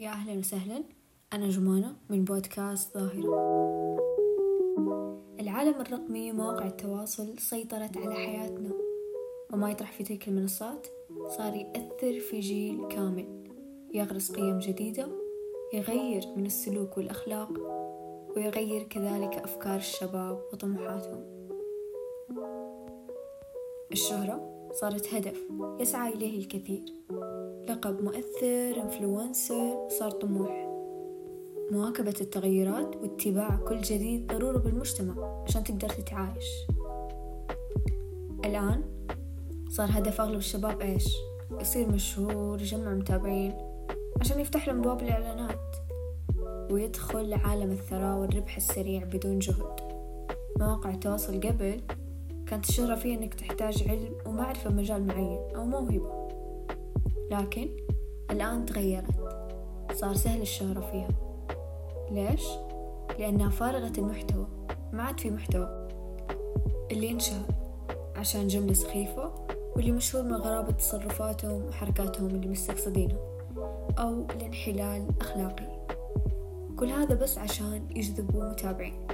يا أهلا وسهلا أنا جمانة من بودكاست ظاهرة. العالم الرقمي ومواقع التواصل سيطرت على حياتنا. وما يطرح في تلك المنصات صار يأثر في جيل كامل. يغرس قيم جديدة يغير من السلوك والأخلاق ويغير كذلك أفكار الشباب وطموحاتهم. الشهرة صارت هدف يسعى إليه الكثير. لقب مؤثر انفلونسر صار طموح. مواكبة التغيرات واتباع كل جديد ضروري بالمجتمع عشان تقدر تتعايش. الآن صار هدف أغلب الشباب إيش؟ يصير مشهور يجمع متابعين عشان يفتح لهم باب الإعلانات ويدخل لعالم الثراء والربح السريع بدون جهد. مواقع التواصل قبل كانت الشهرة فيها إنك تحتاج علم ومعرفة بمجال معين أو موهبة لكن الآن تغيرت. صار سهل الشهرة فيها. ليش؟ لأنها فارغة المحتوى. ما عاد في محتوى. اللي ينشهر عشان جملة سخيفة واللي مشهور من غرابة تصرفاتهم وحركاتهم اللي مستقصدينها. أو الانحلال الأخلاقي. كل هذا بس عشان يجذبوا متابعين.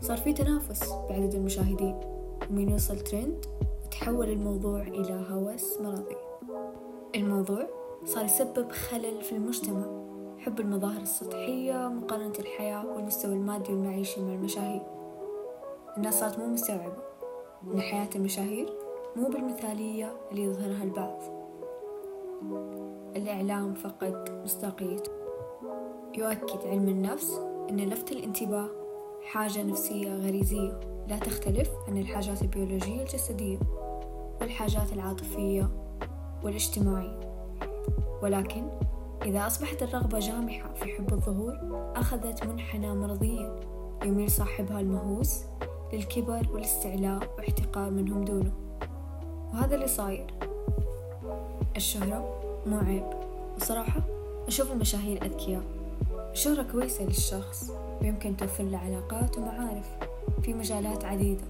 صار في تنافس بعدد المشاهدين. ومين يوصل ترند وتحول الموضوع إلى هوس مرضي. الموضوع صار يسبب خلل في المجتمع. حب المظاهر السطحية مقارنة الحياة والمستوى المادي والمعيشي مع المشاهير. الناس صارت مو مستوعبة أن حياة المشاهير مو بالمثالية اللي يظهرها البعض. الإعلام فقد مصداقيته. يؤكد علم النفس أن لفت الانتباه حاجة نفسية غريزية. لا تختلف عن الحاجات البيولوجية الجسدية والحاجات العاطفية والاجتماعية. ولكن إذا أصبحت الرغبة جامحة في حب الظهور أخذت منحنى مرضيا يميل صاحبها المهووس للكبر والاستعلاء واحتقار منهم دونه. وهذا اللي صاير. الشهرة مو عيب. وصراحة أشوف المشاهير أذكياء. الشهرة كويسة للشخص. ويمكن توفر له علاقات ومعارف في مجالات عديدة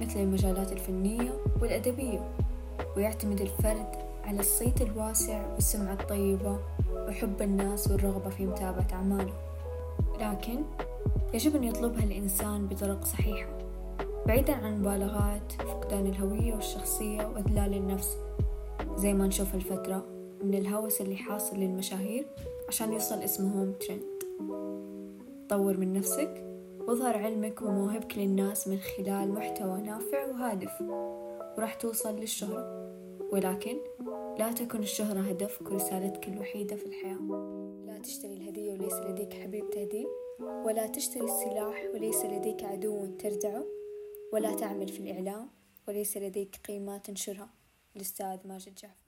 مثل المجالات الفنية والأدبية ويعتمد الفرد على الصيت الواسع والسمعة الطيبة وحب الناس والرغبة في متابعة أعماله. لكن يجب أن يطلبها الإنسان بطرق صحيحة بعيدا عن المبالغات فقدان الهوية والشخصية وإذلال النفس زي ما نشوف الفترة من الهوس اللي حاصل للمشاهير عشان يوصل اسمهم ترند. طور من نفسك واظهر علمك وموهبك للناس من خلال محتوى نافع وهادف وراح توصل للشهرة. ولكن لا تكن الشهرة هدفك ورسالتك الوحيدة في الحياة. لا تشتري الهدية وليس لديك حبيب تهديه ولا تشتري السلاح وليس لديك عدو تردعه ولا تعمل في الإعلام وليس لديك قيمة تنشرها. الأستاذ ماجد جعفر.